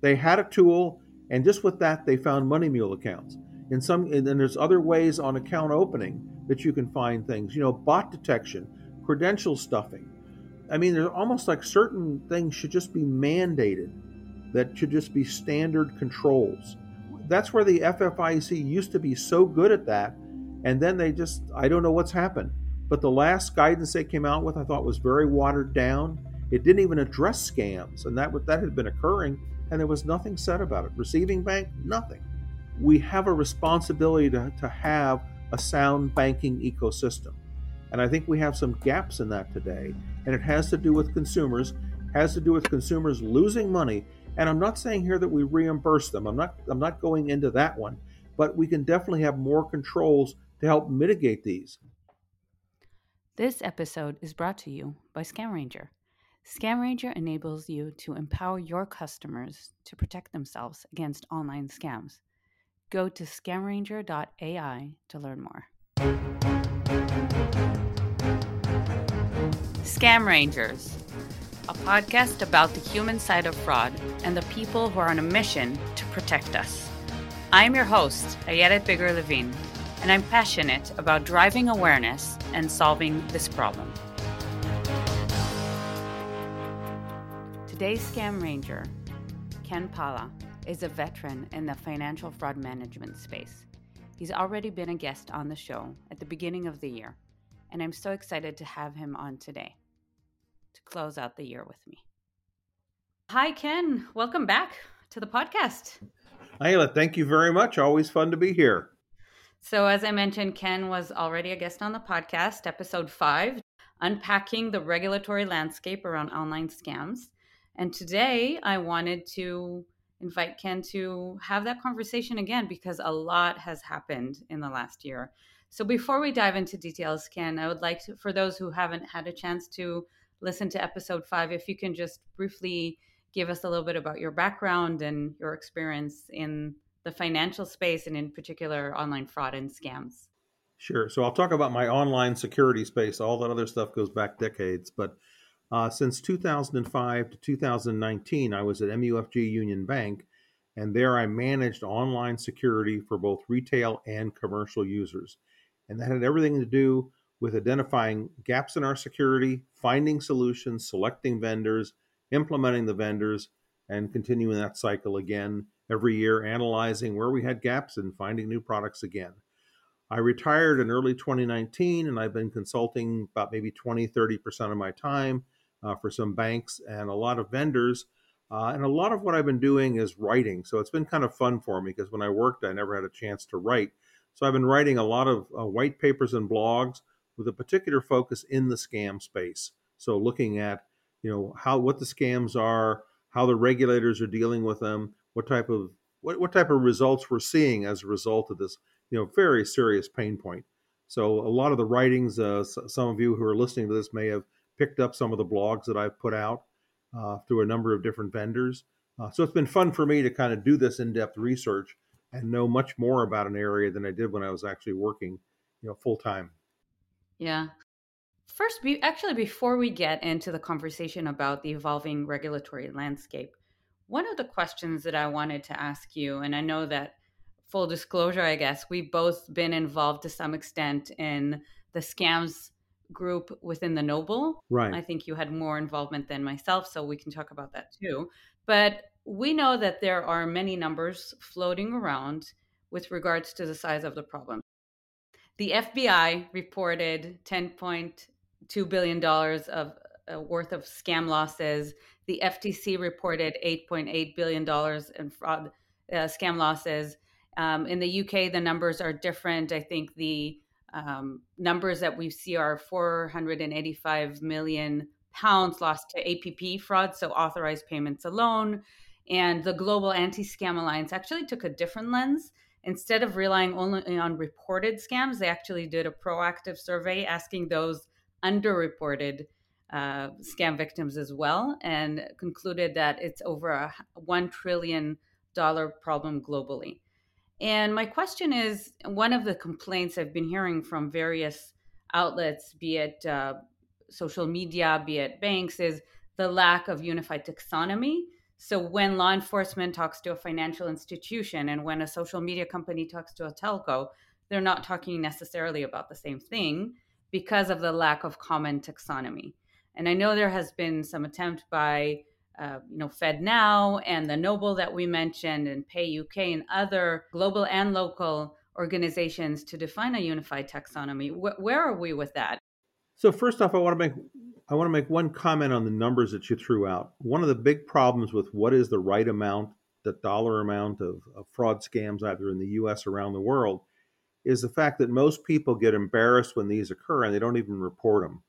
they had a tool, and just with that, they found money mule accounts. In some, and there's other ways on account opening that you can find things. You know, bot detection, credential stuffing. I mean, there's almost like certain things should just be mandated that should just be standard controls. That's where the FFIEC used to be so good at that. And then they just, I don't know what's happened. But the last guidance they came out with, I thought was very watered down. It didn't even address scams, and that that had been occurring, and there was nothing said about it. Receiving bank, nothing. We have a responsibility to, to have a sound banking ecosystem. And I think we have some gaps in that today. And it has to do with consumers, has to do with consumers losing money and I'm not saying here that we reimburse them. I'm not I'm not going into that one, but we can definitely have more controls to help mitigate these. This episode is brought to you by Scam Ranger. Scam Ranger enables you to empower your customers to protect themselves against online scams. Go to scamranger.ai to learn more. Scam Rangers a podcast about the human side of fraud and the people who are on a mission to protect us. I'm your host, Ayelet Biger-Levin, and I'm passionate about driving awareness and solving this problem. Today's Scam Ranger, Ken Palla, is a veteran in the financial fraud management space. He's already been a guest on the show at the beginning of the year, and I'm so excited to have him on today to close out the year with me. Hi, Ken. Welcome back to the podcast. Ayla, thank you very much. Always fun to be here. So, as I mentioned, Ken was already a guest on the podcast, episode five, unpacking the regulatory landscape around online scams. And today I wanted to invite Ken to have that conversation again because a lot has happened in the last year. So, before we dive into details, Ken, I would like to, for those who haven't had a chance to listen to episode five, if you can just briefly give us a little bit about your background and your experience in the financial space and in particular online fraud and scams. Sure. So I'll talk about my online security space. All that other stuff goes back decades. But uh, since 2005 to 2019, I was at MUFG Union Bank, and there I managed online security for both retail and commercial users. And that had everything to do with identifying gaps in our security, finding solutions, selecting vendors, implementing the vendors, and continuing that cycle again every year, analyzing where we had gaps and finding new products again. I retired in early 2019 and I've been consulting about maybe 20, 30% of my time uh, for some banks and a lot of vendors. Uh, and a lot of what I've been doing is writing. So it's been kind of fun for me because when I worked, I never had a chance to write. So I've been writing a lot of uh, white papers and blogs with a particular focus in the scam space. So looking at, you know, how what the scams are, how the regulators are dealing with them, what type of what, what type of results we're seeing as a result of this, you know, very serious pain point. So a lot of the writings, uh, some of you who are listening to this may have picked up some of the blogs that I've put out uh, through a number of different vendors. Uh, so it's been fun for me to kind of do this in-depth research and know much more about an area than I did when I was actually working, you know, full time. Yeah. First, be, actually, before we get into the conversation about the evolving regulatory landscape, one of the questions that I wanted to ask you, and I know that full disclosure, I guess, we've both been involved to some extent in the scams group within the Knoble. Right. I think you had more involvement than myself, so we can talk about that too. But we know that there are many numbers floating around with regards to the size of the problem. The FBI reported 10.2 billion dollars of uh, worth of scam losses. The FTC reported 8.8 billion dollars in fraud uh, scam losses. Um, in the UK, the numbers are different. I think the um, numbers that we see are 485 million pounds lost to APP fraud, so authorized payments alone. And the Global Anti Scam Alliance actually took a different lens instead of relying only on reported scams, they actually did a proactive survey asking those underreported uh, scam victims as well, and concluded that it's over a one trillion dollar problem globally. And my question is one of the complaints I've been hearing from various outlets, be it uh, social media, be it banks, is the lack of unified taxonomy. So when law enforcement talks to a financial institution and when a social media company talks to a telco, they're not talking necessarily about the same thing because of the lack of common taxonomy. And I know there has been some attempt by uh, you know FedNow and the Knoble that we mentioned and Pay UK and other global and local organizations to define a unified taxonomy. Wh- where are we with that? So first off, I want to make I want to make one comment on the numbers that you threw out. One of the big problems with what is the right amount, the dollar amount of, of fraud scams, either in the U.S. or around the world, is the fact that most people get embarrassed when these occur and they don't even report them.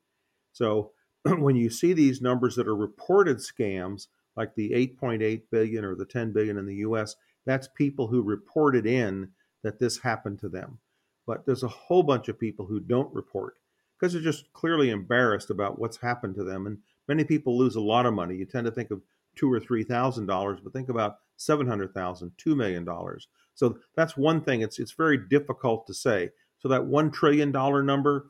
So when you see these numbers that are reported scams, like the 8.8 billion or the 10 billion in the U.S., that's people who reported in that this happened to them. But there's a whole bunch of people who don't report because they're just clearly embarrassed about what's happened to them. And many people lose a lot of money. You tend to think of two or three thousand dollars, but think about seven hundred thousand, two million dollars. So that's one thing. It's it's very difficult to say. So that one trillion dollar number,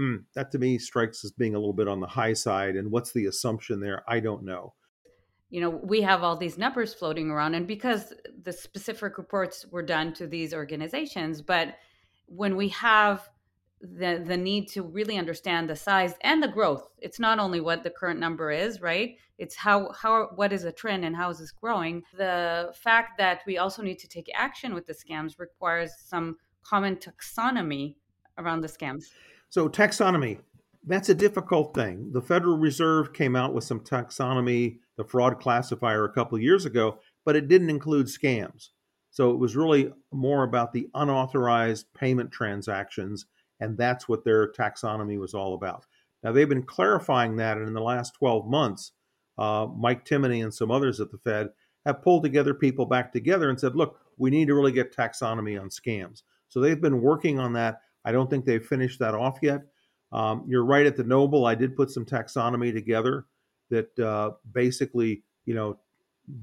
mm, that to me strikes as being a little bit on the high side. And what's the assumption there? I don't know. You know, we have all these numbers floating around, and because the specific reports were done to these organizations, but when we have the the need to really understand the size and the growth. It's not only what the current number is, right? It's how how what is a trend and how is this growing. The fact that we also need to take action with the scams requires some common taxonomy around the scams. So taxonomy, that's a difficult thing. The Federal Reserve came out with some taxonomy, the fraud classifier a couple years ago, but it didn't include scams. So it was really more about the unauthorized payment transactions and that's what their taxonomy was all about. Now, they've been clarifying that, and in the last 12 months, uh, Mike Timoney and some others at the Fed have pulled together people back together and said, look, we need to really get taxonomy on scams. So they've been working on that. I don't think they've finished that off yet. Um, you're right at the Knoble. I did put some taxonomy together that uh, basically, you know,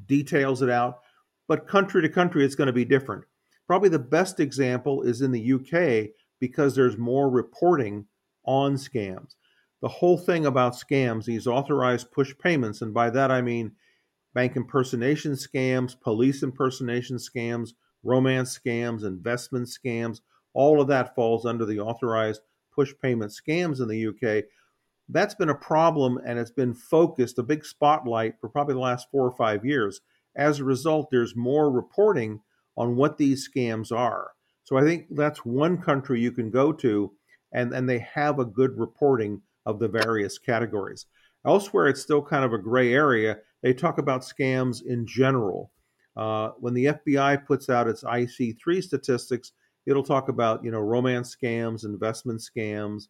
details it out. But country to country, it's going to be different. Probably the best example is in the UK, because there's more reporting on scams. The whole thing about scams, these authorized push payments, and by that I mean bank impersonation scams, police impersonation scams, romance scams, investment scams, all of that falls under the authorized push payment scams in the UK. That's been a problem and it's been focused, a big spotlight for probably the last four or five years. As a result, there's more reporting on what these scams are. So I think that's one country you can go to, and, and they have a good reporting of the various categories. Elsewhere, it's still kind of a gray area. They talk about scams in general. Uh, when the FBI puts out its IC3 statistics, it'll talk about you know romance scams, investment scams,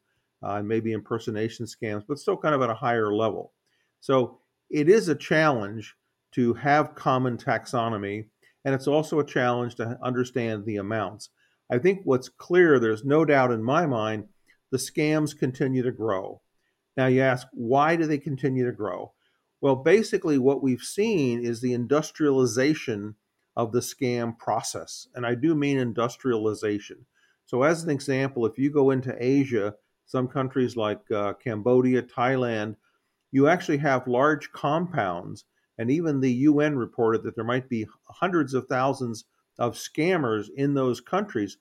uh, and maybe impersonation scams, but still kind of at a higher level. So it is a challenge to have common taxonomy, and it's also a challenge to understand the amounts. I think what's clear, there's no doubt in my mind, the scams continue to grow. Now, you ask, why do they continue to grow? Well, basically, what we've seen is the industrialization of the scam process. And I do mean industrialization. So, as an example, if you go into Asia, some countries like uh, Cambodia, Thailand, you actually have large compounds. And even the UN reported that there might be hundreds of thousands of scammers in those countries.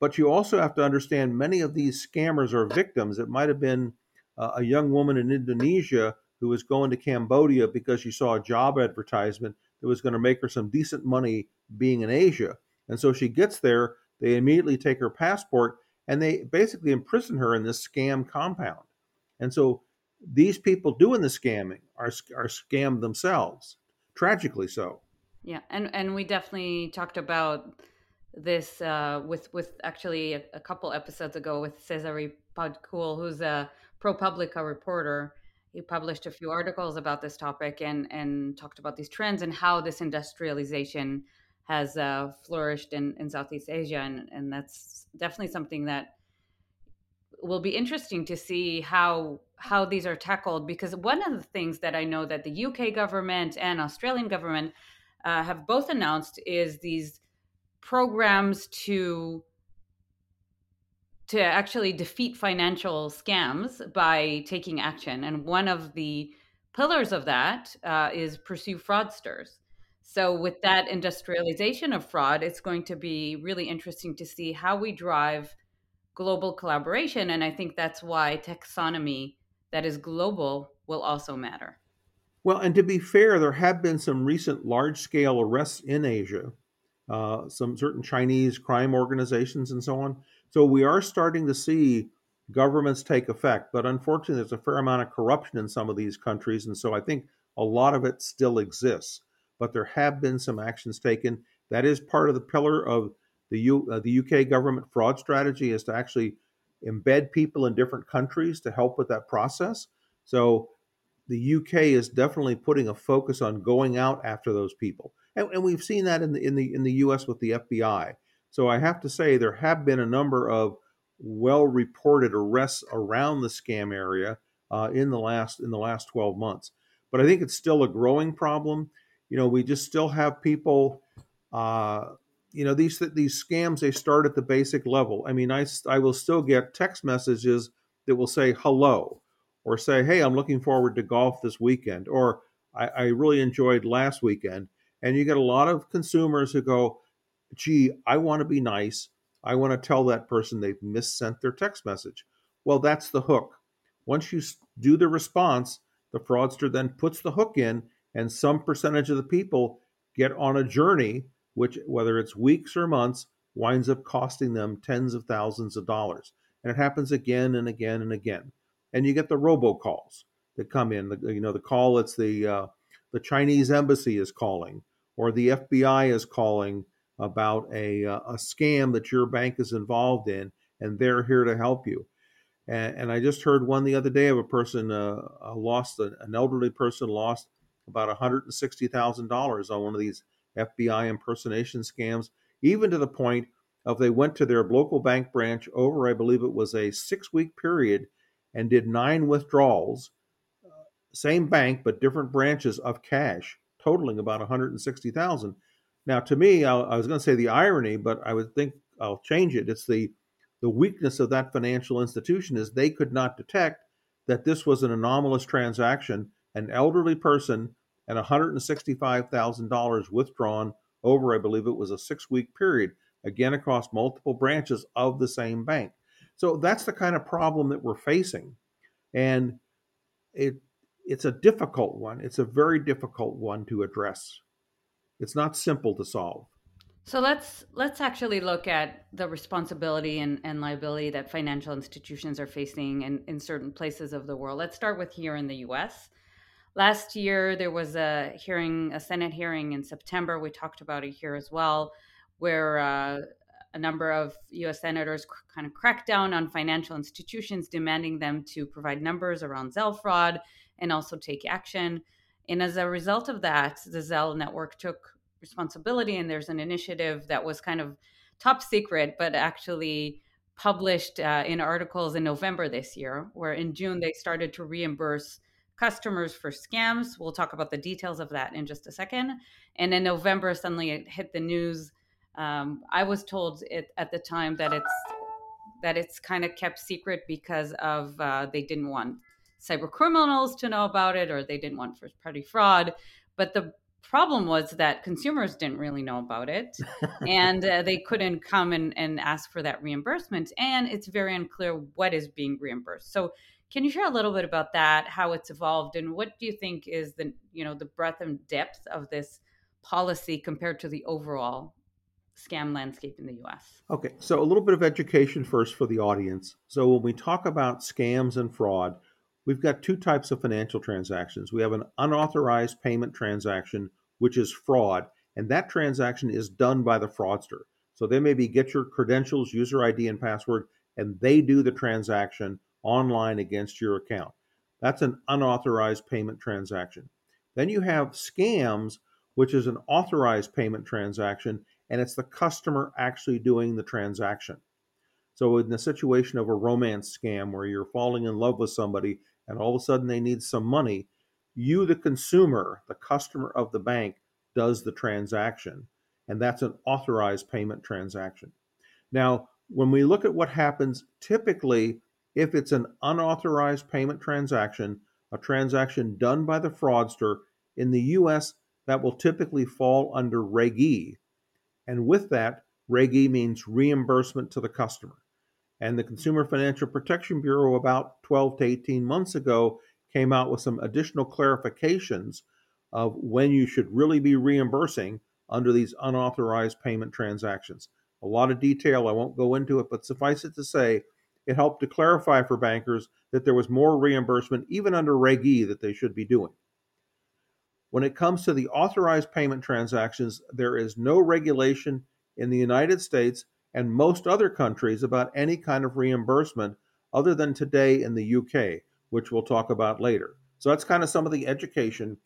But you also have to understand many of these scammers are victims. It might have been uh, a young woman in Indonesia who was going to Cambodia because she saw a job advertisement that was going to make her some decent money being in Asia. And so she gets there, they immediately take her passport and they basically imprison her in this scam compound. And so these people doing the scamming are, are scammed themselves, tragically so. Yeah, and and we definitely talked about this uh, with with actually a, a, couple episodes ago with Cezary Podkul, who's a ProPublica reporter. He published a few articles about this topic and and talked about these trends and how this industrialization has uh, flourished in, in Southeast Asia, and and that's definitely something that will be interesting to see how how these are tackled because one of the things that I know that the UK government and Australian government uh, have both announced is these programs to to actually defeat financial scams by taking action. And one of the pillars of that uh, is pursue fraudsters. So, with that industrialization of fraud, it's going to be really interesting to see how we drive global collaboration. And I think that's why taxonomy that is global will also matter. Well, and to be fair, there have been some recent large scale arrests in Asia, uh, some certain Chinese crime organizations and so on. So we are starting to see governments take effect. But unfortunately, there's a fair amount of corruption in some of these countries. And so I think a lot of it still exists. But there have been some actions taken. That is part of the pillar of the, U, uh, the UK government fraud strategy is to actually embed people in different countries to help with that process. So the UK is definitely putting a focus on going out after those people, and, and, we've seen that in the in the in the US with the FBI. So I have to say there have been a number of well-reported arrests around the scam area uh, in the last in the last 12 months. But I think it's still a growing problem. You know, we just still have people. Uh, you know, these these scams they start at the basic level. I mean, I I will still get text messages that will say hello or say, hey, I'm looking forward to golf this weekend, or I, I really enjoyed last weekend. And you get a lot of consumers who go, gee, I want to be nice. I want to tell that person they've missent their text message. Well, that's the hook. Once you do the response, the fraudster then puts the hook in, and some percentage of the people get on a journey, which, whether it's weeks or months, winds up costing them tens of thousands of dollars. And it happens again and again and again and you get the robocalls that come in. The, you know, the call it's the uh, the Chinese embassy is calling, or the FBI is calling about a uh, a scam that your bank is involved in, and they're here to help you. And, and I just heard one the other day of a person uh, lost an elderly person lost about one hundred and sixty thousand dollars on one of these FBI impersonation scams, even to the point of they went to their local bank branch over, I believe it was a six week period and did nine withdrawals, same bank but different branches of cash, totaling about 160,000. Now, to me, I, I was going to say the irony, but I would think I'll change it. It's the the weakness of that financial institution is they could not detect that this was an anomalous transaction, an elderly person, and $165,000 withdrawn over, I believe it was a six week period, again across multiple branches of the same bank. So that's the kind of problem that we're facing. And it it's a difficult one. It's a very difficult one to address. It's not simple to solve. So let's let's actually look at the responsibility and, and liability that financial institutions are facing in, in certain places of the world. Let's start with here in the US. Last year there was a hearing, a Senate hearing in September. We talked about it here as well, where uh, a number of US senators kind of cracked down on financial institutions, demanding them to provide numbers around Zelle fraud and also take action. And as a result of that, the Zelle network took responsibility, and there's an initiative that was kind of top secret, but actually published uh, in articles in November this year, where in June they started to reimburse customers for scams. We'll talk about the details of that in just a second. And in November, suddenly it hit the news um, I was told it, at the time that it's that it's kind of kept secret because of uh, they didn't want cyber criminals to know about it or they didn't want first party fraud. But the problem was that consumers didn't really know about it and uh, they couldn't come and, and ask for that reimbursement. And it's very unclear what is being reimbursed. So can you share a little bit about that, how it's evolved, and what do you think is the you know the breadth and depth of this policy compared to the overall scam landscape in the US. Okay, so a little bit of education first for the audience. So when we talk about scams and fraud, we've got two types of financial transactions. We have an unauthorized payment transaction, which is fraud, and that transaction is done by the fraudster. So they maybe get your credentials, user ID, and password, and they do the transaction online against your account. That's an unauthorized payment transaction. Then you have scams, which is an authorized payment transaction, and it's the customer actually doing the transaction. So, in the situation of a romance scam where you're falling in love with somebody and all of a sudden they need some money, you, the consumer, the customer of the bank, does the transaction. And that's an authorized payment transaction. Now, when we look at what happens, typically, if it's an unauthorized payment transaction, a transaction done by the fraudster, in the US, that will typically fall under Reg E. And with that, Reg E means reimbursement to the customer. And the Consumer Financial Protection Bureau, about 12 to 18 months ago, came out with some additional clarifications of when you should really be reimbursing under these unauthorized payment transactions. A lot of detail, I won't go into it, but suffice it to say, it helped to clarify for bankers that there was more reimbursement, even under Reg E, that they should be doing. When it comes to the authorized payment transactions, there is no regulation in the United States and most other countries about any kind of reimbursement other than today in the UK, which we'll talk about later. So that's kind of some of the education.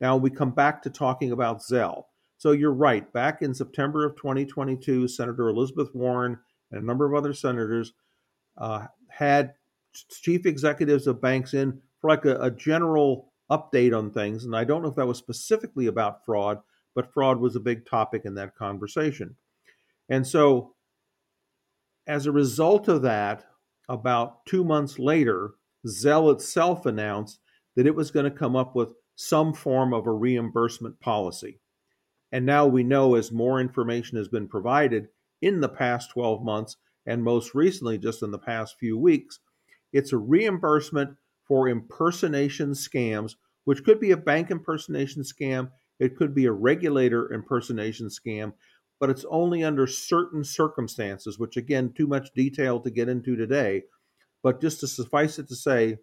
Now we come back to talking about Zelle. So you're right. Back in September of 2022, Senator Elizabeth Warren and a number of other senators uh, had chief executives of banks in for like a, a general update on things. And I don't know if that was specifically about fraud, but fraud was a big topic in that conversation. And so, as a result of that, about two months later, Zelle itself announced that it was going to come up with some form of a reimbursement policy. And now we know as more information has been provided in the past 12 months, and most recently, just in the past few weeks, it's a reimbursement for impersonation scams, which could be a bank impersonation scam, it could be a regulator impersonation scam, but it's only under certain circumstances, which again, too much detail to get into today. But just to suffice it to say,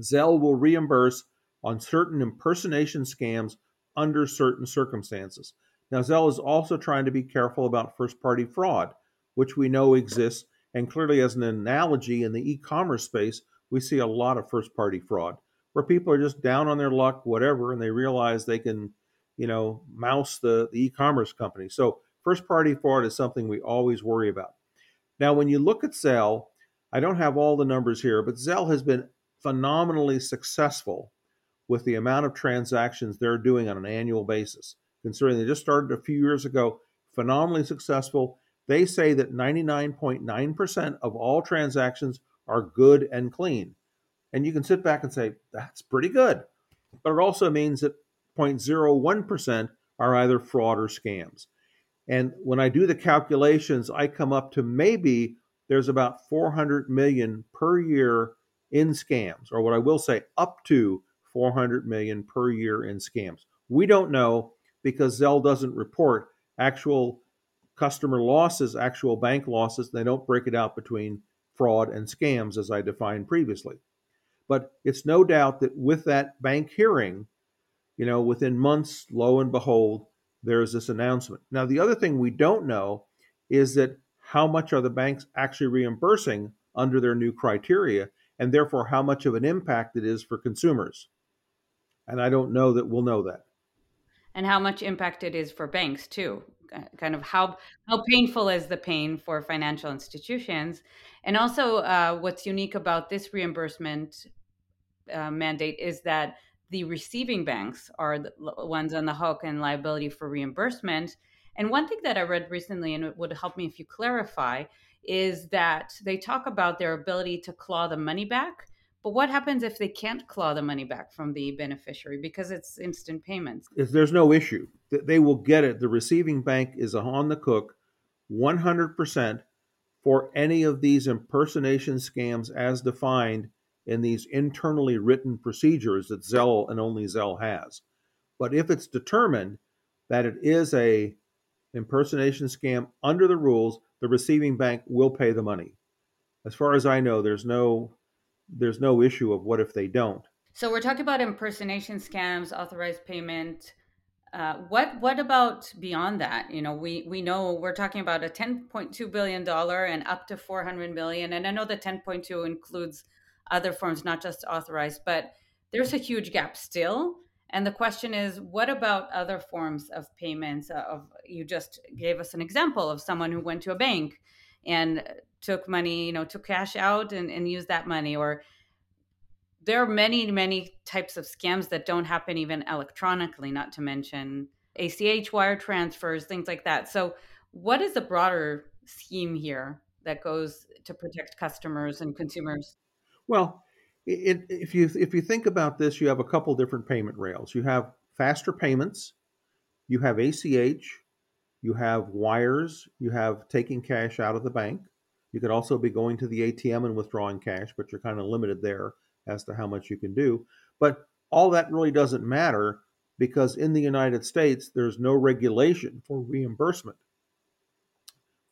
Zelle will reimburse on certain impersonation scams under certain circumstances. Now, Zelle is also trying to be careful about first party fraud, which we know exists. And clearly, as an analogy in the e commerce space, we see a lot of first party fraud where people are just down on their luck, whatever, and they realize they can, you know, mouse the, the e-commerce company. So first party fraud is something we always worry about. Now, when you look at Zelle, I don't have all the numbers here, but Zelle has been phenomenally successful with the amount of transactions they're doing on an annual basis. Considering they just started a few years ago, phenomenally successful. They say that 99.9% of all transactions are good and clean. And you can sit back and say, that's pretty good. But it also means that 0.01% are either fraud or scams. And when I do the calculations, I come up to maybe there's about 400 million per year in scams, or what I will say, up to 400 million per year in scams. We don't know because Zelle doesn't report actual customer losses, actual bank losses. They don't break it out between fraud and scams as I defined previously. But it's no doubt that with that bank hearing, you know, within months, lo and behold, there's this announcement. Now, the other thing we don't know is that how much are the banks actually reimbursing under their new criteria, and therefore how much of an impact it is for consumers. And I don't know that we'll know that. And how much impact it is for banks too. Kind of how how painful is the pain for financial institutions, and also uh, what's unique about this reimbursement uh, mandate is that the receiving banks are the ones on the hook and liability for reimbursement. And one thing that I read recently, and it would help me if you clarify, is that they talk about their ability to claw the money back. But what happens if they can't claw the money back from the beneficiary because it's instant payments? If There's no issue. They will get it. The receiving bank is on the cook 100% for any of these impersonation scams as defined in these internally written procedures that Zelle and only Zelle has. But if it's determined that it is a impersonation scam under the rules, the receiving bank will pay the money. As far as I know, there's no there's no issue of what if they don't. So we're talking about impersonation scams, authorized payment. Uh, what what about beyond that? You know, we we know we're talking about a 10.2 billion dollar and up to 400 million, and I know the 10.2 includes other forms, not just authorized, but there's a huge gap still. And the question is, what about other forms of payments? Uh, of you just gave us an example of someone who went to a bank and took money, you know, took cash out and, and used that money. Or there are many, many types of scams that don't happen even electronically, not to mention ACH wire transfers, things like that. So, what is the broader scheme here that goes to protect customers and consumers? Well, it, if you if you think about this, you have a couple different payment rails. You have faster payments, you have ACH, you have wires, you have taking cash out of the bank. You could also be going to the ATM and withdrawing cash, but you're kind of limited there as to how much you can do. But all that really doesn't matter because in the United States, there's no regulation for reimbursement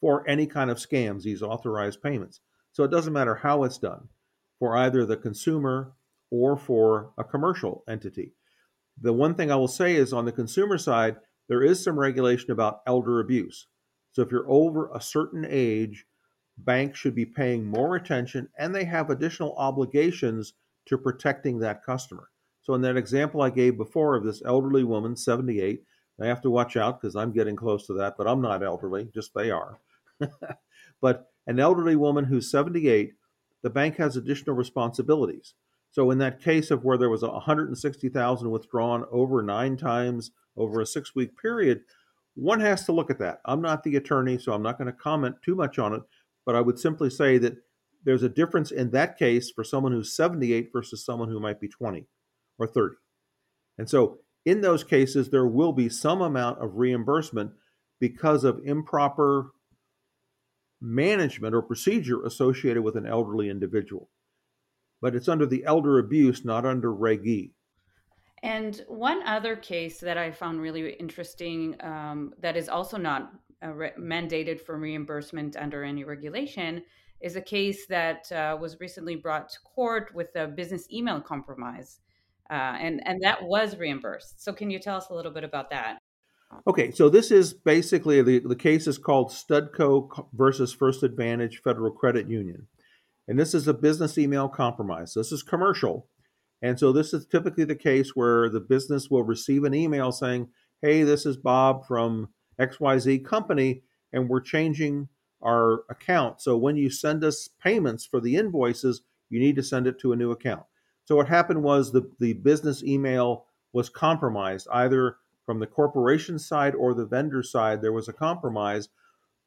for any kind of scams, these authorized payments. So it doesn't matter how it's done for either the consumer or for a commercial entity. The one thing I will say is on the consumer side, there is some regulation about elder abuse. So if you're over a certain age, banks should be paying more attention and they have additional obligations to protecting that customer. So in that example I gave before of this elderly woman, 78, I have to watch out because I'm getting close to that, but I'm not elderly, just they are. but an elderly woman who's 78, the bank has additional responsibilities. So in that case of where there was 160,000 withdrawn over 9 times over a 6-week period, one has to look at that. I'm not the attorney, so I'm not going to comment too much on it, but I would simply say that there's a difference in that case for someone who's 78 versus someone who might be 20 or 30. And so in those cases, there will be some amount of reimbursement because of improper management or procedure associated with an elderly individual. But it's under the elder abuse, not under Reg E. And one other case that I found really interesting um, that is also not uh, re- mandated for reimbursement under any regulation is a case that uh, was recently brought to court with a business email compromise. Uh, and, and that was reimbursed. So, can you tell us a little bit about that? Okay, so this is basically the, the case is called Studco versus First Advantage Federal Credit Union. And this is a business email compromise. This is commercial. And so this is typically the case where the business will receive an email saying, hey, this is Bob from XYZ company, and we're changing our account. So when you send us payments for the invoices, you need to send it to a new account. So what happened was the, the business email was compromised, either from the corporation side or the vendor side, there was a compromise,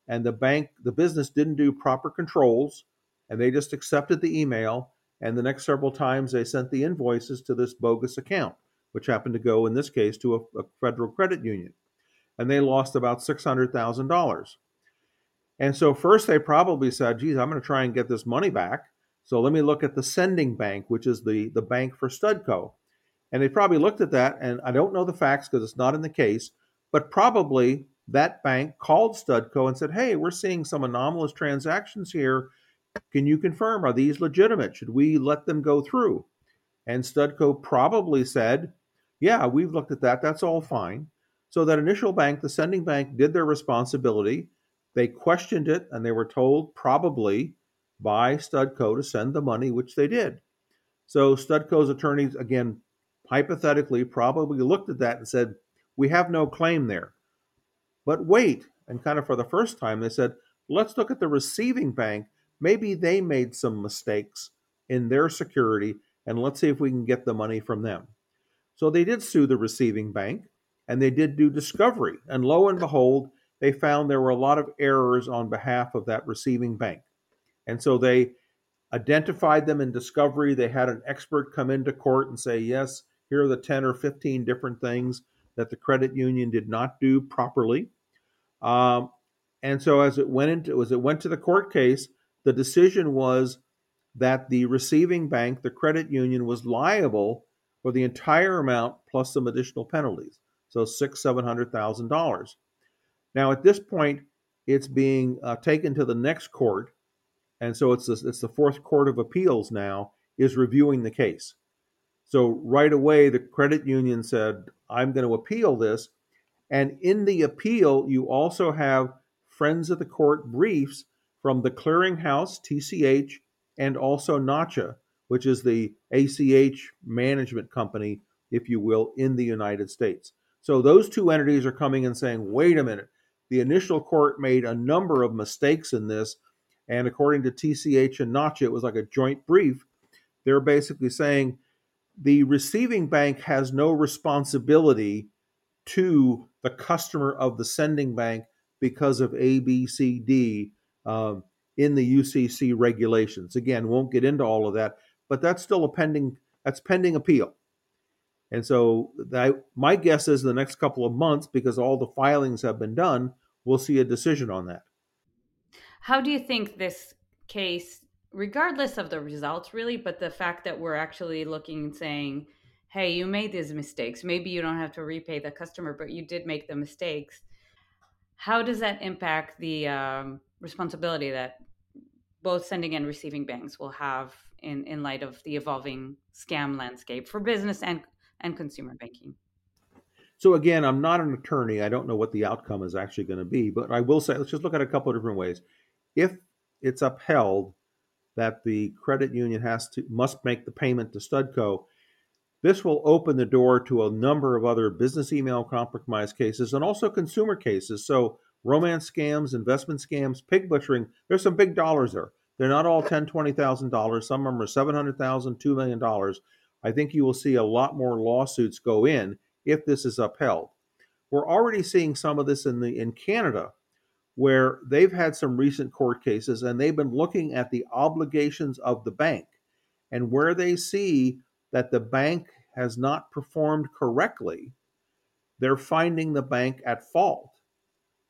and the bank, the business didn't do proper controls, and they just accepted the email. And the next several times they sent the invoices to this bogus account, which happened to go in this case to a, a federal credit union and they lost about $600,000. And so first they probably said, geez, I'm going to try and get this money back. So let me look at the sending bank, which is the, the bank for Studco. And they probably looked at that, and I don't know the facts because it's not in the case, but probably that bank called Studco and said, hey, we're seeing some anomalous transactions here. Can you confirm? Are these legitimate? Should we let them go through? And Studco probably said, yeah, we've looked at that. That's all fine. So that initial bank, the sending bank, did their responsibility. They questioned it and they were told probably by Studco to send the money, which they did. So Studco's attorneys, again, hypothetically, probably looked at that and said, We have no claim there. But wait, and kind of for the first time, they said, Let's look at the receiving bank. Maybe they made some mistakes in their security, and let's see if we can get the money from them. So they did sue the receiving bank and they did do discovery. And lo and behold, they found there were a lot of errors on behalf of that receiving bank. And so they identified them in discovery. They had an expert come into court and say, yes, here are the 10 or 15 different things that the credit union did not do properly. Um, and so as it went into as it went to the court case, the decision was that the receiving bank, the credit union, was liable for the entire amount plus some additional penalties so six, seven hundred thousand dollars. Now at this point, it's being uh, taken to the next court, and so it's the, it's the fourth court of appeals now is reviewing the case. So right away, the credit union said, "I'm going to appeal this," and in the appeal, you also have friends of the court briefs from the clearinghouse TCH and also NACHA, which is the ACH management company, if you will, in the United States. So those two entities are coming and saying, wait a minute, the initial court made a number of mistakes in this. And according to TCH and NACHA, it was like a joint brief. They're basically saying the receiving bank has no responsibility to the customer of the sending bank because of ABCD um, in the UCC regulations. Again, won't get into all of that, but that's still a pending that's pending appeal. And so that, my guess is the next couple of months, because all the filings have been done, we'll see a decision on that. How do you think this case, regardless of the results, really, but the fact that we're actually looking and saying, hey, you made these mistakes. Maybe you don't have to repay the customer, but you did make the mistakes. How does that impact the um, responsibility that both sending and receiving banks will have in, in light of the evolving scam landscape for business and, and consumer banking? So again, I'm not an attorney. I don't know what the outcome is actually going to be, but I will say let's just look at a couple of different ways. If it's upheld that the credit union has to must make the payment to Studco, this will open the door to a number of other business email compromise cases and also consumer cases. So, romance scams, investment scams, pig butchering, there's some big dollars there. They're not all $10,000, $20,000. Some of them are $700,000, $2 million. I think you will see a lot more lawsuits go in if this is upheld. We're already seeing some of this in the in Canada where they've had some recent court cases and they've been looking at the obligations of the bank and where they see that the bank has not performed correctly, they're finding the bank at fault.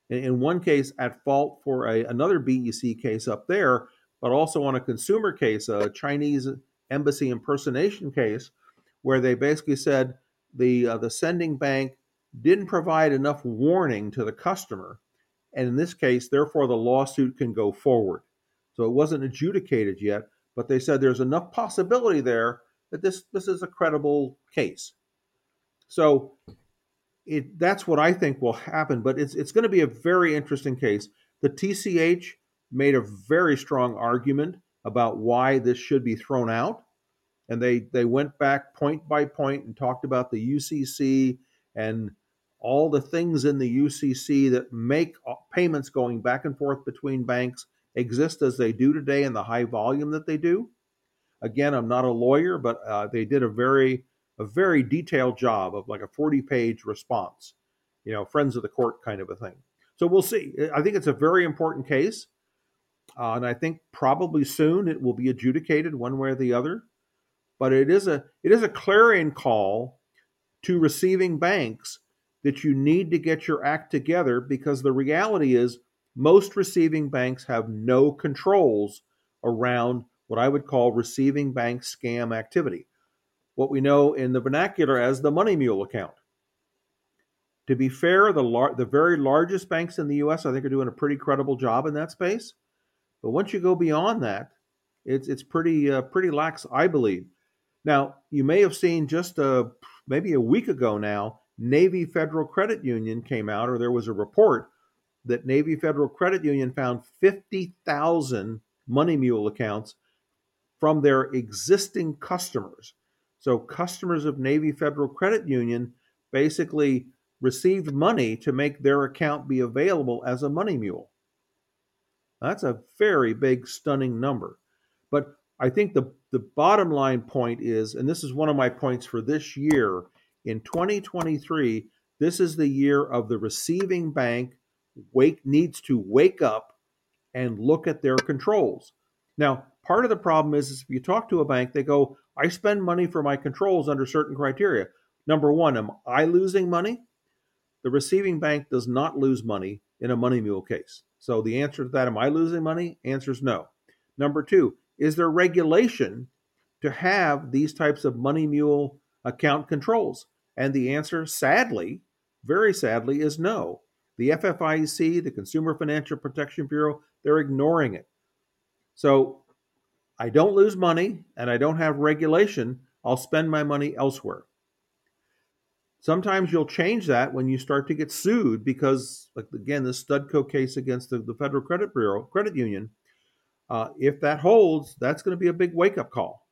In one case, at fault for a, another BEC case up there, but also on a consumer case, a Chinese embassy impersonation case, where they basically said the uh, the sending bank didn't provide enough warning to the customer, and in this case, therefore, the lawsuit can go forward. So it wasn't adjudicated yet, but they said there's enough possibility there that this this is a credible case. So it that's what I think will happen, but it's it's going to be a very interesting case. The TCH made a very strong argument about why this should be thrown out, and they they went back point by point and talked about the UCC and all the things in the UCC that make payments going back and forth between banks exist as they do today in the high volume that they do. Again, I'm not a lawyer, but uh, they did a very a very detailed job of like a 40 page response, you know, friends of the court kind of a thing. So we'll see. I think it's a very important case. Uh, and I think probably soon it will be adjudicated one way or the other. But it is a it is a clarion call to receiving banks that you need to get your act together because the reality is most receiving banks have no controls around what I would call receiving bank scam activity, what we know in the vernacular as the money mule account. To be fair, the, lar- the very largest banks in the US, I think, are doing a pretty credible job in that space. But once you go beyond that, it's, it's pretty, uh, pretty lax, I believe. Now, you may have seen just a, uh, maybe a week ago now, Navy Federal Credit Union came out, or there was a report that Navy Federal Credit Union found 50,000 money mule accounts from their existing customers. So, customers of Navy Federal Credit Union basically received money to make their account be available as a money mule. That's a very big, stunning number. But I think the, the bottom line point is, and this is one of my points for this year, in 2023, this is the year of the receiving bank wake needs to wake up and look at their controls. Now, part of the problem is, is if you talk to a bank, they go, I spend money for my controls under certain criteria. Number one, am I losing money? The receiving bank does not lose money in a money mule case. So the answer to that, am I losing money? Answer is no. Number two, is there regulation to have these types of money mule account controls? And the answer, sadly, very sadly, is no. The FFIEC, the Consumer Financial Protection Bureau, they're ignoring it. So I don't lose money and I don't have regulation, I'll spend my money elsewhere. Sometimes you'll change that when you start to get sued because, like again, the Studco case against the, the Federal Credit Bureau, Credit Union, uh, if that holds, that's going to be a big wake up call.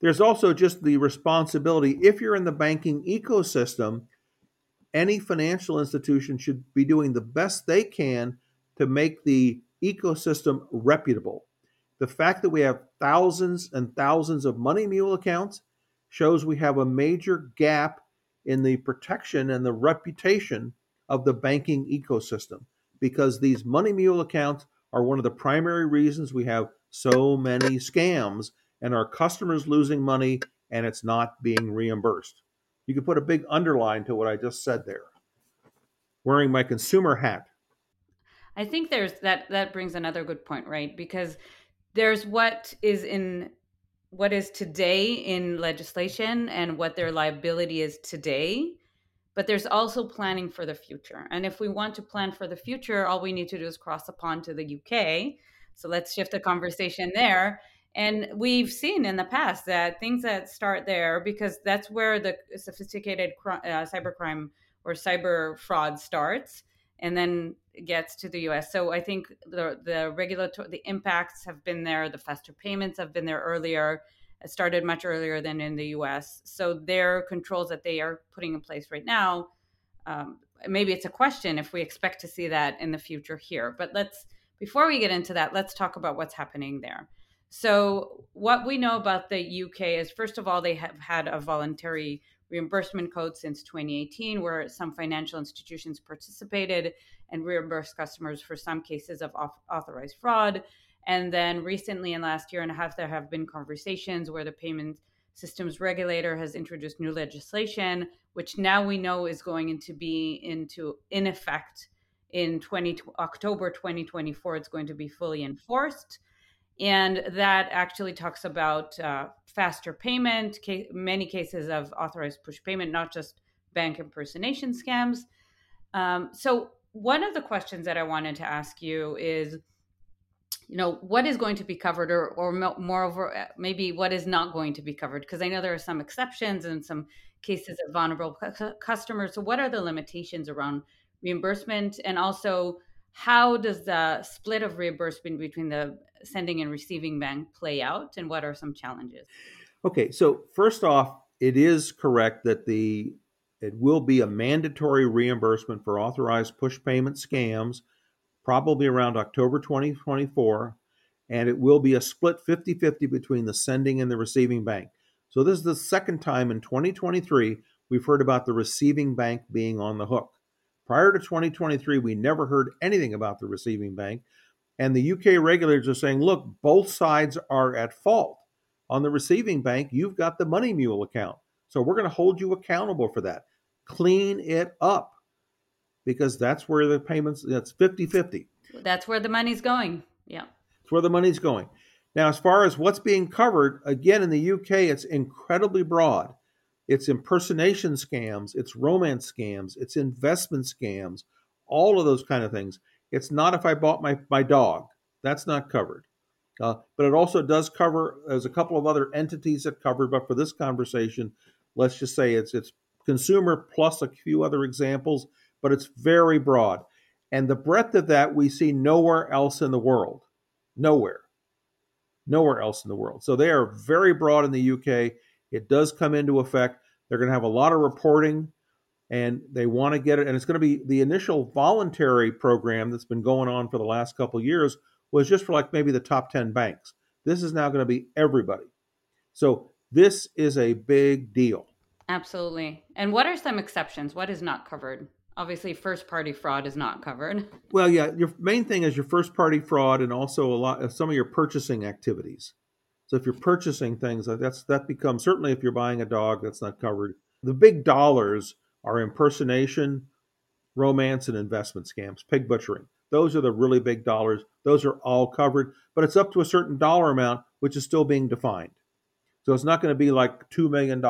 There's also just the responsibility, if you're in the banking ecosystem, any financial institution should be doing the best they can to make the ecosystem reputable. The fact that we have thousands and thousands of money mule accounts shows we have a major gap in the protection and the reputation of the banking ecosystem because these money mule accounts are one of the primary reasons we have so many scams and our customers losing money and it's not being reimbursed. You could put a big underline to what I just said there. Wearing my consumer hat. I think there's that that brings another good point, right? Because there's what is in what is today in legislation and what their liability is today but there's also planning for the future and if we want to plan for the future all we need to do is cross a pond to the uk so let's shift the conversation there and we've seen in the past that things that start there because that's where the sophisticated uh, cybercrime or cyber fraud starts and then gets to the US. So I think the the regulatory the impacts have been there, the faster payments have been there earlier. It started much earlier than in the US. So their controls that they are putting in place right now, um, maybe it's a question if we expect to see that in the future here. But let's before we get into that, let's talk about what's happening there. So what we know about the UK is first of all they have had a voluntary reimbursement code since 2018, where some financial institutions participated and reimbursed customers for some cases of authorized fraud. And then recently, in last year and a half, there have been conversations where the payment systems regulator has introduced new legislation, which now we know is going to be into in effect in 20, October 2024. It's going to be fully enforced and that actually talks about uh, faster payment, ca- many cases of authorized push payment, not just bank impersonation scams. Um, so, one of the questions that I wanted to ask you is, you know, what is going to be covered, or, or moreover, uh, maybe what is not going to be covered? Because I know there are some exceptions and some cases of vulnerable customers. So, what are the limitations around reimbursement, and also how does the split of reimbursement between the sending and receiving bank play out, and what are some challenges? Okay, so first off, it is correct that the it will be a mandatory reimbursement for authorized push payment scams, probably around October 2024, and it will be a split 50 50 between the sending and the receiving bank. So, this is the second time in 2023 we've heard about the receiving bank being on the hook. Prior to 2023, we never heard anything about the receiving bank. And the UK regulators are saying, look, both sides are at fault. On the receiving bank, you've got the money mule account. So we're going to hold you accountable for that. Clean it up because that's where the payments, that's 50 50. That's where the money's going. Yeah. It's where the money's going. Now, as far as what's being covered, again, in the UK, it's incredibly broad. It's impersonation scams, it's romance scams, it's investment scams, all of those kind of things. It's not if I bought my, my dog. That's not covered. Uh, but it also does cover, there's a couple of other entities that covered, but for this conversation, let's just say it's it's consumer plus a few other examples, but it's very broad. And the breadth of that we see nowhere else in the world. Nowhere. Nowhere else in the world. So they are very broad in the UK. It does come into effect. They're going to have a lot of reporting and they want to get it. And it's going to be the initial voluntary program that's been going on for the last couple years was just for like maybe the top 10 banks. This is now going to be everybody. So this is a big deal. Absolutely. And what are some exceptions? What is not covered? Obviously, first party fraud is not covered. Well, yeah, your main thing is your first party fraud and also a lot of some of your purchasing activities. So if you're purchasing things, that's that becomes certainly if you're buying a dog, that's not covered. The big dollars are impersonation, romance, and investment scams, pig butchering. Those are the really big dollars. Those are all covered, but it's up to a certain dollar amount, which is still being defined. So it's not going to be like $2 million.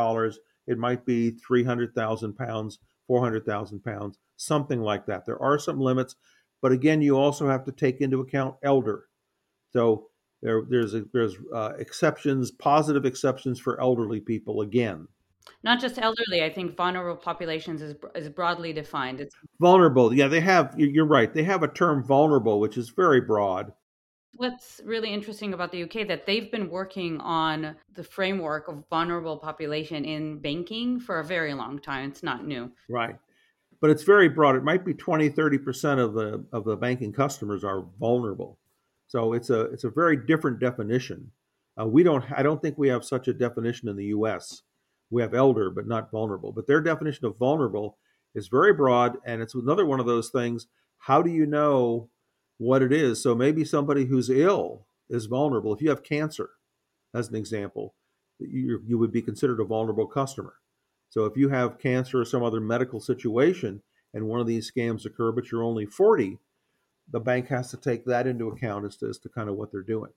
It might be 300,000 pounds, 400,000 pounds, something like that. There are some limits, but again, you also have to take into account elder. So there, there's a, there's uh, exceptions, positive exceptions for elderly people again. Not just elderly. I think vulnerable populations is is broadly defined. It's vulnerable. Yeah, they have. You're right. They have a term vulnerable, which is very broad. What's really interesting about the UK that they've been working on the framework of vulnerable population in banking for a very long time. It's not new. Right. But it's very broad. It might be 20, 30% of the of the banking customers are vulnerable. So it's a it's a very different definition. Uh, we don't I don't think we have such a definition in the US we have elder but not vulnerable. But their definition of vulnerable is very broad, and it's another one of those things. How do you know what it is? So maybe somebody who's ill is vulnerable. If you have cancer, as an example, you, you would be considered a vulnerable customer. So if you have cancer or some other medical situation and one of these scams occur, but you're only 40, the bank has to take that into account as to, as to kind of what they're doing.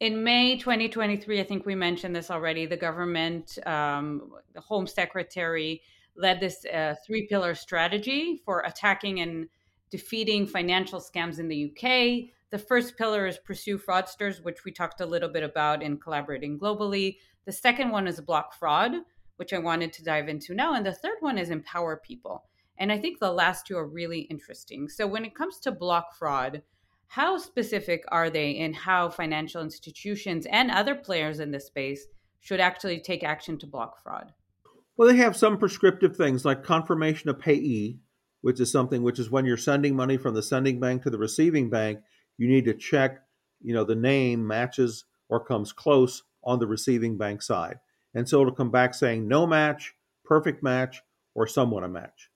In May 2023, I think we mentioned this already, the government, um, the Home Secretary led this uh, three pillar strategy for attacking and defeating financial scams in the UK. The first pillar is pursue fraudsters, which we talked a little bit about in collaborating globally. The second one is block fraud, which I wanted to dive into now. And the third one is empower people. And I think the last two are really interesting. So when it comes to block fraud, how specific are they in how financial institutions and other players in this space should actually take action to block fraud? Well, they have some prescriptive things like confirmation of payee, which is something which is when you're sending money from the sending bank to the receiving bank, you need to check, you know, the name matches or comes close on the receiving bank side. And so it'll come back saying no match, perfect match, or somewhat a match.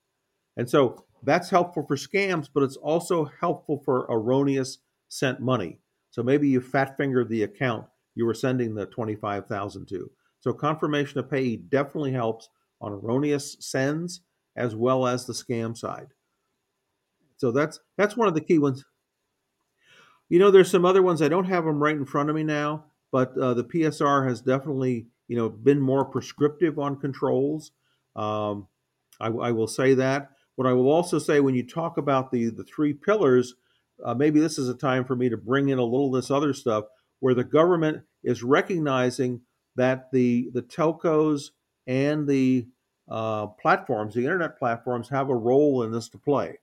And so that's helpful for scams, but it's also helpful for erroneous sent money. So maybe you fat fingered the account you were sending the 25,000 to. So confirmation of payee definitely helps on erroneous sends as well as the scam side. So that's that's one of the key ones. You know, there's some other ones I don't have them right in front of me now, but uh, the PSR has definitely you know been more prescriptive on controls. Um, I, I will say that. What I will also say when you talk about the the three pillars, uh, maybe this is a time for me to bring in a little of this other stuff where the government is recognizing that the the telcos and the uh, platforms, the internet platforms, have a role in this to play.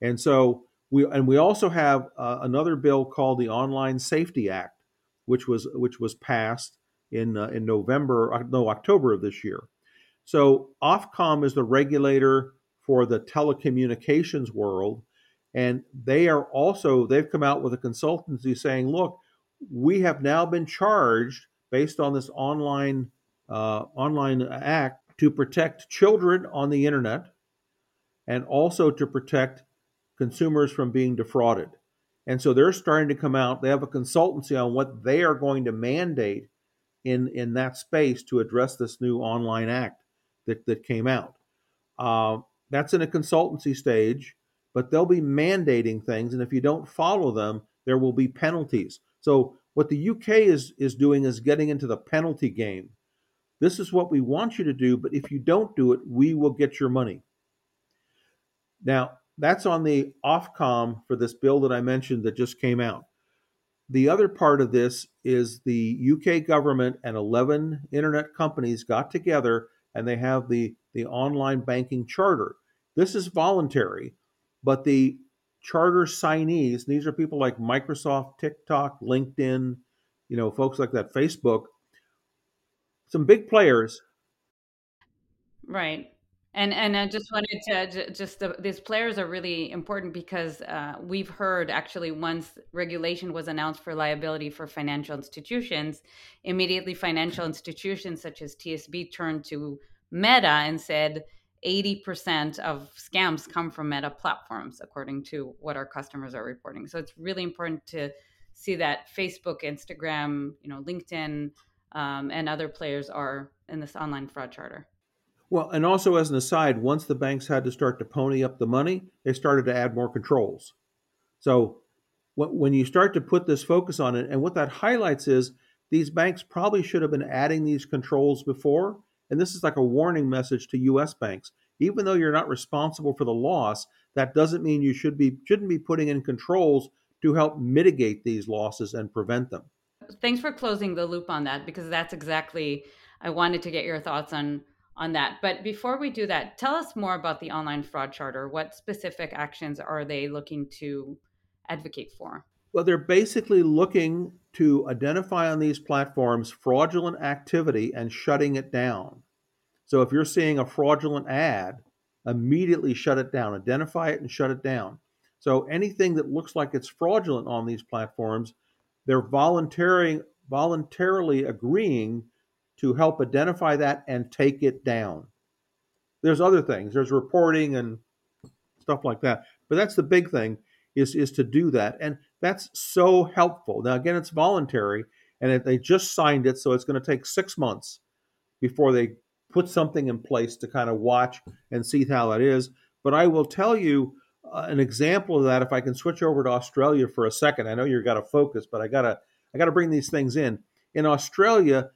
And so we and we also have uh, another bill called the Online Safety Act, which was which was passed in uh, in November, uh, no October of this year. So Ofcom is the regulator for the telecommunications world. And they are also, they've come out with a consultancy saying, look, we have now been charged based on this online uh, online act to protect children on the internet and also to protect consumers from being defrauded. And so they're starting to come out. They have a consultancy on what they are going to mandate in in that space to address this new online act that, that came out. Uh, that's in a consultancy stage, but they'll be mandating things, and if you don't follow them, there will be penalties. So what the UK is is doing is getting into the penalty game. This is what we want you to do, but if you don't do it, we will get your money. Now, that's on the Ofcom for this bill that I mentioned that just came out. The other part of this is the UK government and 11 internet companies got together and they have the, the online banking charter. This is voluntary, but the charter signees, these are people like Microsoft, TikTok, LinkedIn, you know, folks like that, Facebook, some big players. Right. And and I just wanted to just the, these players are really important because uh, we've heard actually once regulation was announced for liability for financial institutions, immediately financial institutions such as TSB turned to Meta and said 80% of scams come from Meta platforms, according to what our customers are reporting. So it's really important to see that Facebook, Instagram, you know, LinkedIn, um, and other players are in this online fraud charter. Well, and also as an aside, once the banks had to start to pony up the money, they started to add more controls. So when you start to put this focus on it, and what that highlights is these banks probably should have been adding these controls before. And this is like a warning message to US banks. Even though you're not responsible for the loss, that doesn't mean you should be shouldn't be putting in controls to help mitigate these losses and prevent them. Thanks for closing the loop on that because that's exactly I wanted to get your thoughts on on that. But before we do that, tell us more about the online fraud charter. What specific actions are they looking to advocate for? Well, they're basically looking to identify on these platforms fraudulent activity and shutting it down. So if you're seeing a fraudulent ad, immediately shut it down, identify it and shut it down. So anything that looks like it's fraudulent on these platforms, they're voluntarily voluntarily agreeing to help identify that and take it down. There's other things. There's reporting and stuff like that. But that's the big thing is is to do that. And that's so helpful. Now again it's voluntary and they just signed it so it's going to take 6 months before they put something in place to kind of watch and see how that is. But I will tell you uh, an example of that. If I can switch over to Australia for a second, I know you've got to focus, but I gotta I gotta bring these things in. In Australia,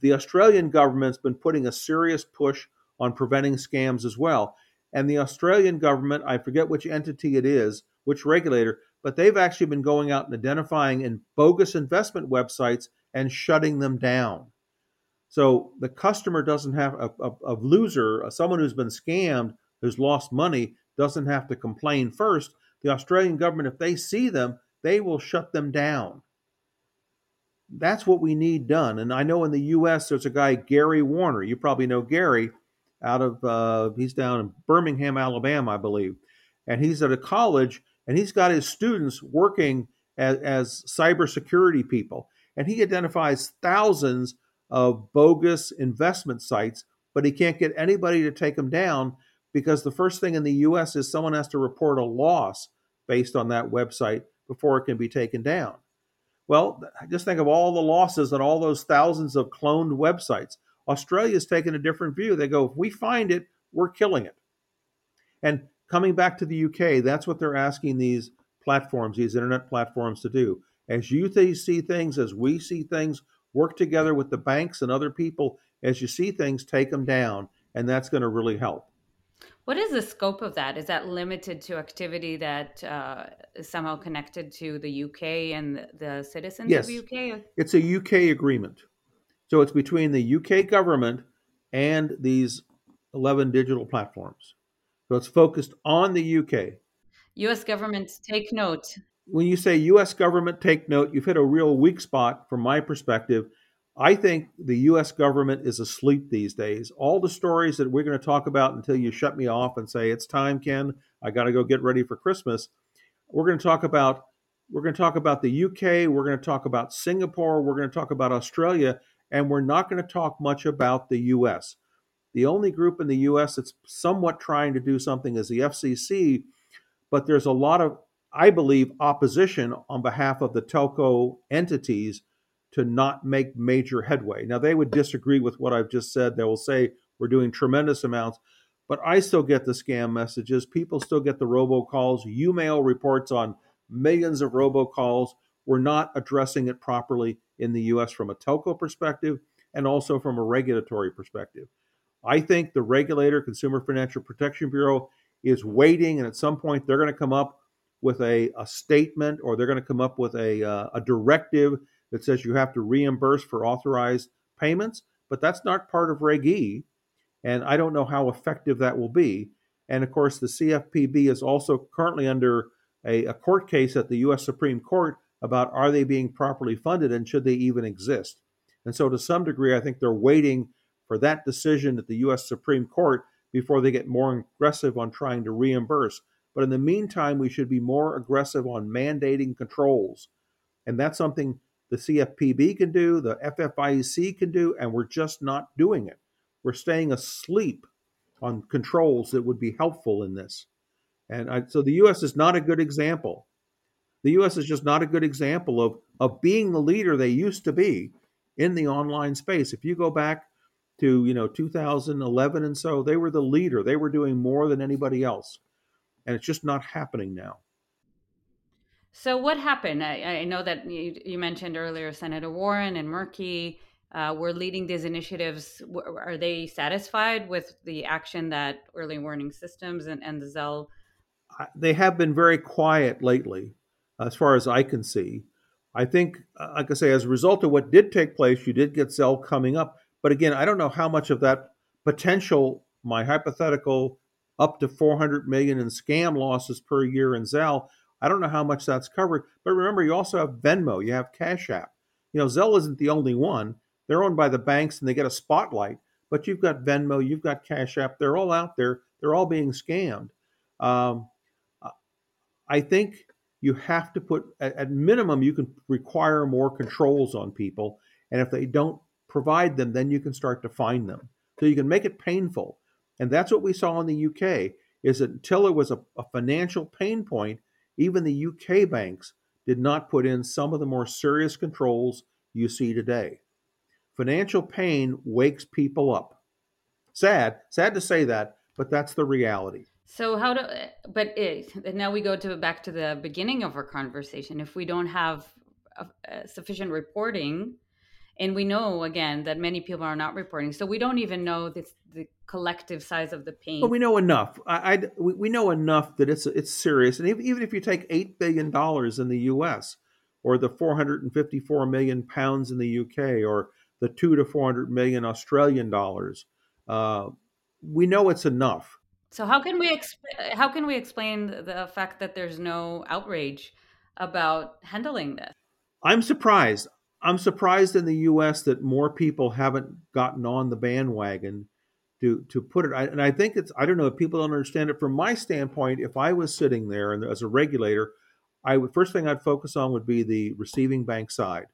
the Australian government's been putting a serious push on preventing scams as well. And the Australian government, I forget which entity it is, which regulator, but they've actually been going out and identifying in bogus investment websites and shutting them down. So the customer doesn't have a, a, a loser, someone who's been scammed, who's lost money, doesn't have to complain first. The Australian government, if they see them, they will shut them down. That's what we need done. And I know in the U.S. there's a guy Gary Warner. You probably know Gary out of uh, he's down in Birmingham, Alabama, I believe, and he's at a college and he's got his students working as, as cybersecurity people, and he identifies thousands of bogus investment sites, but he can't get anybody to take them down because the first thing in the US is someone has to report a loss based on that website before it can be taken down. Well, just think of all the losses and all those thousands of cloned websites. Australia's taken a different view. They go, if we find it, we're killing it. And coming back to the UK, that's what they're asking these platforms, these internet platforms to do. As you th- see things, as we see things, work together with the banks and other people. As you see things, take them down, and that's going to really help. What is the scope of that? Is that limited to activity that uh, is somehow connected to the UK and the citizens yes. of the UK? It's a UK agreement. So it's between the UK government and these 11 digital platforms. So it's focused on the UK. US government, take note when you say U.S. government, take note. You've hit a real weak spot from my perspective. I think the U.S. government is asleep these days. All the stories that we're going to talk about until you shut me off and say it's time, Ken. I got to go get ready for Christmas. We're going to talk about we're going to talk about the UK. We're going to talk about Singapore. We're going to talk about Australia, and we're not going to talk much about the U.S. The only group in the U.S. that's somewhat trying to do something is the FCC, but there's a lot of I believe, opposition on behalf of the telco entities to not make major headway. Now, they would disagree with what I've just said. They will say we're doing tremendous amounts, but I still get the scam messages. People still get the robocalls. YouMail reports on millions of robocalls. We're not addressing it properly in the US from a telco perspective and also from a regulatory perspective. I think the regulator, Consumer Financial Protection Bureau, is waiting, and at some point they're going to come up with a, a statement or they're going to come up with a, uh, a directive that says you have to reimburse for authorized payments, but that's not part of Reg E. And I don't know how effective that will be. And of course, the CFPB is also currently under a, a court case at the U.S. Supreme Court about are they being properly funded and should they even exist. And so, to some degree, I think they're waiting for that decision at the U.S. Supreme Court before they get more aggressive on trying to reimburse. But in the meantime, we should be more aggressive on mandating controls. And that's something the CFPB can do, the FFIEC can do, and we're just not doing it. We're staying asleep on controls that would be helpful in this. And I, so the U.S. is not a good example. The U.S. is just not a good example of, of being the leader they used to be in the online space. If you go back to you know 2011 and so, they were the leader. They were doing more than anybody else and it's just not happening now. So, what happened? I, I know that you, you, mentioned earlier Senator Warren and Markey uh, were leading these initiatives. Are they satisfied with the action that early warning systems and, and the Zelle? They have been very quiet lately, as far as I can see. I think, uh, like I say, as a result of what did take place, you did get Zelle coming up. But again, I don't know how much of that potential, my hypothetical up to 400 million in scam losses per year in Zelle. I don't know how much that's covered, but remember, you also have Venmo, you have Cash App. You know, Zelle isn't the only one. They're owned by the banks and they get a spotlight, but you've got Venmo, you've got Cash App. They're all out there. They're all being scammed. Um, I think you have to put, at minimum, you can require more controls on people. And if they don't provide them, then you can start to fine them. So you can make it painful. And that's what we saw in the UK is that until it was a, a financial pain point, even the UK banks did not put in some of the more serious controls you see today. Financial pain wakes people up. Sad, sad to say that, but that's the reality. So how do but it, now we go to back to the beginning of our conversation. If we don't have a, a sufficient reporting, and we know again that many people are not reporting, so we don't even know this, the collective size of the pain. But we know enough. I, I we know enough that it's it's serious, and even if you take eight billion dollars in the U.S. or the 454 million pounds in the UK or the two to 400 million Australian dollars, uh, we know it's enough so how can we exp- how can we explain the fact that there's no outrage about handling this? I'm surprised. I'm surprised in the U.S. that more people haven't gotten on the bandwagon to to put it. I, and I think it's I don't know if people don't understand it. From my standpoint, if I was sitting there and as a regulator, I would first thing I'd focus on would be the receiving bank side,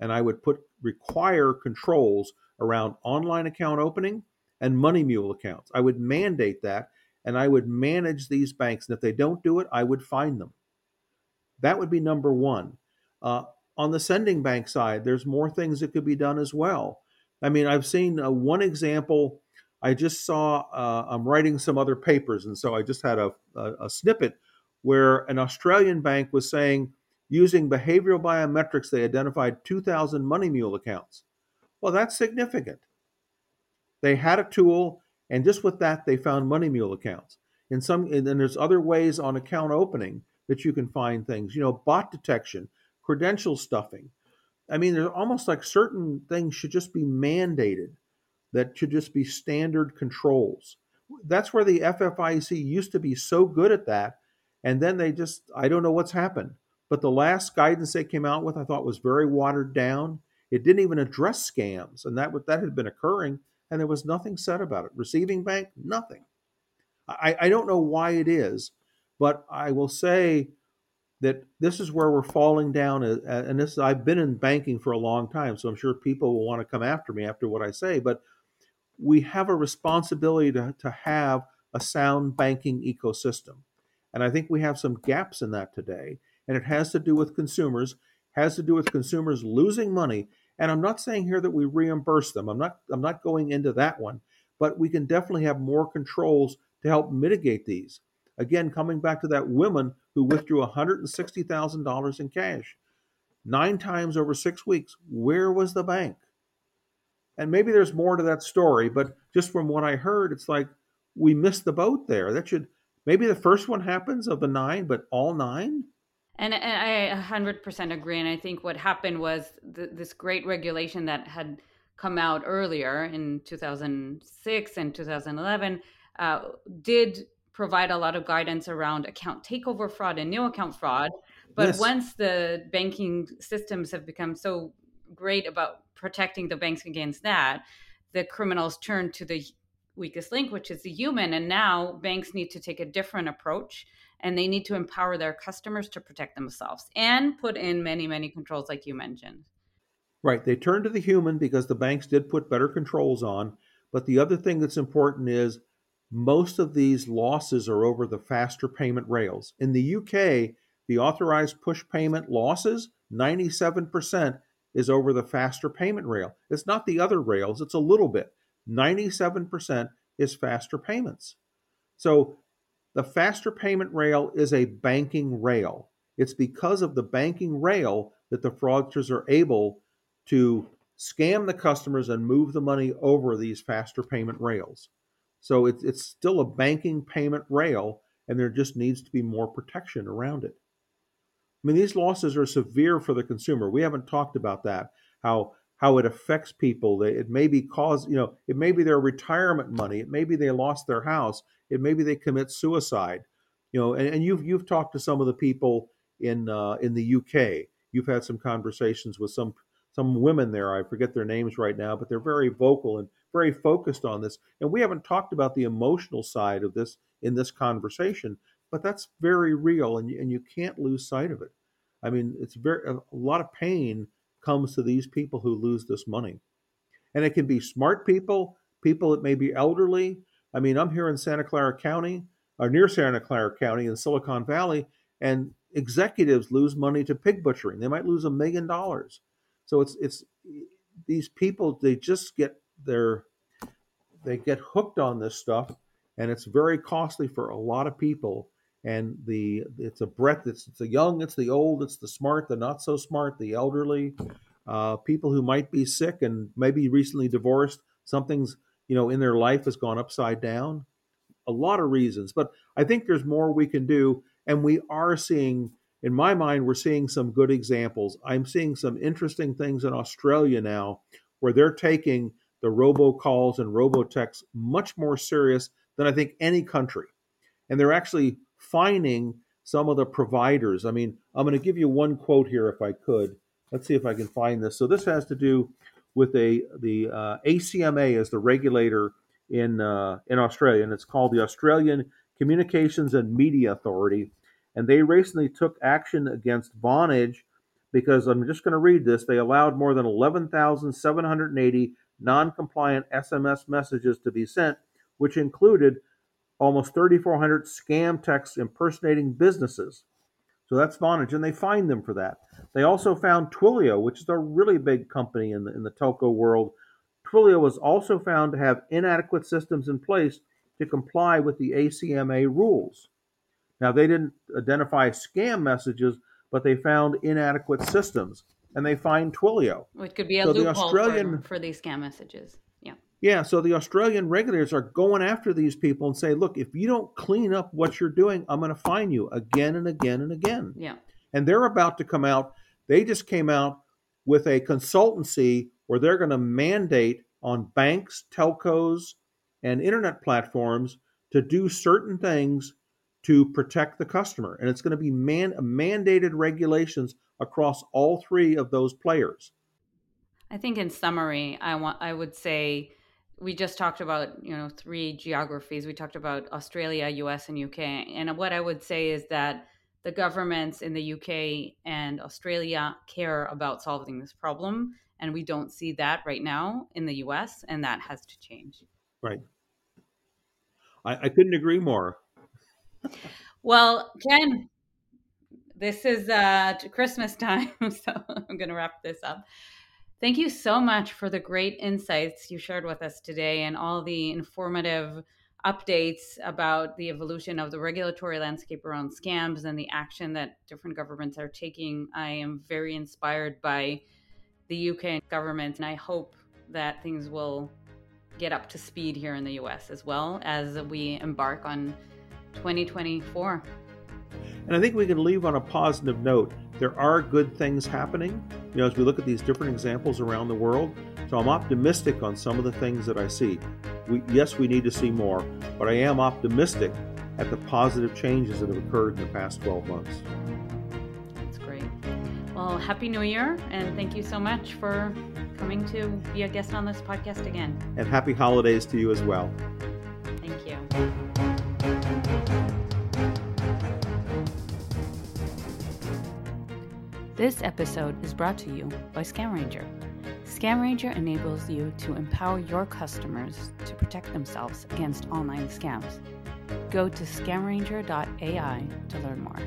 and I would put require controls around online account opening and money mule accounts. I would mandate that and I would manage these banks. And if they don't do it, I would fine them. That would be number one. Uh, on the sending bank side, there's more things that could be done as well. I mean, I've seen uh, one example. I just saw, uh, I'm writing some other papers, and so I just had a, a, a snippet where an Australian bank was saying, using behavioral biometrics, they identified 2,000 money mule accounts. Well, that's significant. They had a tool, and just with that, they found money mule accounts. In some, and then there's other ways on account opening that you can find things. You know, bot detection, credential stuffing. I mean, there's almost like certain things should just be mandated. That should just be standard controls. That's where the FFIEC used to be so good at that, and then they just I don't know what's happened. But the last guidance they came out with, I thought was very watered down. It didn't even address scams, and that that had been occurring and there was nothing said about it. Receiving bank, nothing. I, I don't know why it is, but I will say that this is where we're falling down. Uh, uh, and this I've been in banking for a long time, so I'm sure people will want to come after me after what I say. But we have a responsibility to, to have a sound banking ecosystem. And I think we have some gaps in that today. And it has to do with consumers, has to do with consumers losing money and I'm not saying here that we reimburse them. I'm not I'm not going into that one, but we can definitely have more controls to help mitigate these. Again, coming back to that woman who withdrew $160,000 in cash nine times over six weeks. Where was the bank? And maybe there's more to that story, but just from what I heard, it's like we missed the boat there. That should maybe the first one happens of the nine, but all nine? And, I 100% agree. And I think what happened was th- this great regulation that had come out earlier in 2006 and 2011 uh, did provide a lot of guidance around account takeover fraud and new account fraud. But yes. once the banking systems have become so great about protecting the banks against that, the criminals turn to the weakest link, which is the human. And now banks need to take a different approach and they need to empower their customers to protect themselves and put in many, many controls, like you mentioned. Right. They turn to the human because the banks did put better controls on. But the other thing that's important is most of these losses are over the faster payment rails. In the UK, the authorized push payment losses, 97% is over the faster payment rail. It's not the other rails, it's a little bit. 97% is faster payments. So the faster payment rail is a banking rail. It's because of the banking rail that the fraudsters are able to scam the customers and move the money over these faster payment rails. So it's, it's still a banking payment rail, and there just needs to be more protection around it. I mean, these losses are severe for the consumer. We haven't talked about that, how how it affects people. It may be cause, you know, it may be their retirement money. It may be they lost their house. It may be they commit suicide. You know, and, and you've you've talked to some of the people in uh, in the UK. You've had some conversations with some some women there. I forget their names right now, but they're very vocal and very focused on this. And we haven't talked about the emotional side of this in this conversation, but that's very real, and and you can't lose sight of it. I mean, it's very a lot of pain comes to these people who lose this money. And it can be smart people, people that may be elderly. I mean, I'm here in Santa Clara County, or near Santa Clara County in Silicon Valley, and executives lose money to pig butchering. They might lose a million dollars. So it's it's these people they just get their they get hooked on this stuff, and it's very costly for a lot of people. And the it's a breadth. It's, it's the young, it's the old, it's the smart, the not so smart, the elderly, uh, people who might be sick and maybe recently divorced. Something's you know in their life has gone upside down. A lot of reasons, but I think there's more we can do, and we are seeing. In my mind, we're seeing some good examples. I'm seeing some interesting things in Australia now where they're taking the robocalls and robotexts much more serious than I think any country. And they're actually fining some of the providers. I mean, I'm going to give you one quote here if I could. Let's see if I can find this. So this has to do with a the uh, ACMA as the regulator in uh, in Australia, and it's called the Australian Communications and Media Authority. And they recently took action against Vonage because I'm just going to read this. They allowed more than 11,780 non compliant SMS messages to be sent, which included almost 3,400 scam texts impersonating businesses. So that's Vonage, and they fined them for that. They also found Twilio, which is a really big company in the, in the telco world. Twilio was also found to have inadequate systems in place to comply with the ACMA rules. Now, they didn't identify scam messages, but they found inadequate systems and they find Twilio. Which could be a so loophole Australian, for, for these scam messages. Yeah. Yeah. So the Australian regulators are going after these people and say, look, if you don't clean up what you're doing, I'm going to fine you again and again and again. Yeah. And they're about to come out. They just came out with a consultancy where they're going to mandate on banks, telcos, and internet platforms to do certain things to protect the customer. And it's going to be man, mandated regulations across all three of those players. I think in summary, I want I would say we just talked about, you know, three geographies. We talked about Australia, US and UK. And what I would say is that the governments in the UK and Australia care about solving this problem and we don't see that right now in the US and that has to change. Right. I, I couldn't agree more well, Ken, this is uh, Christmas time, so I'm going to wrap this up. Thank you so much for the great insights you shared with us today and all the informative updates about the evolution of the regulatory landscape around scams and the action that different governments are taking. I am very inspired by the UK government, and I hope that things will get up to speed here in the US as well as we embark on 2024. And I think we can leave on a positive note. There are good things happening, you know, as we look at these different examples around the world. So I'm optimistic on some of the things that I see. We, yes, we need to see more, but I am optimistic at the positive changes that have occurred in the past 12 months. That's great. Well, Happy New Year, and thank you so much for coming to be a guest on this podcast again. And happy holidays to you as well. Thank you. This episode is brought to you by ScamRanger. ScamRanger enables you to empower your customers to protect themselves against online scams. Go to scamranger.ai to learn more.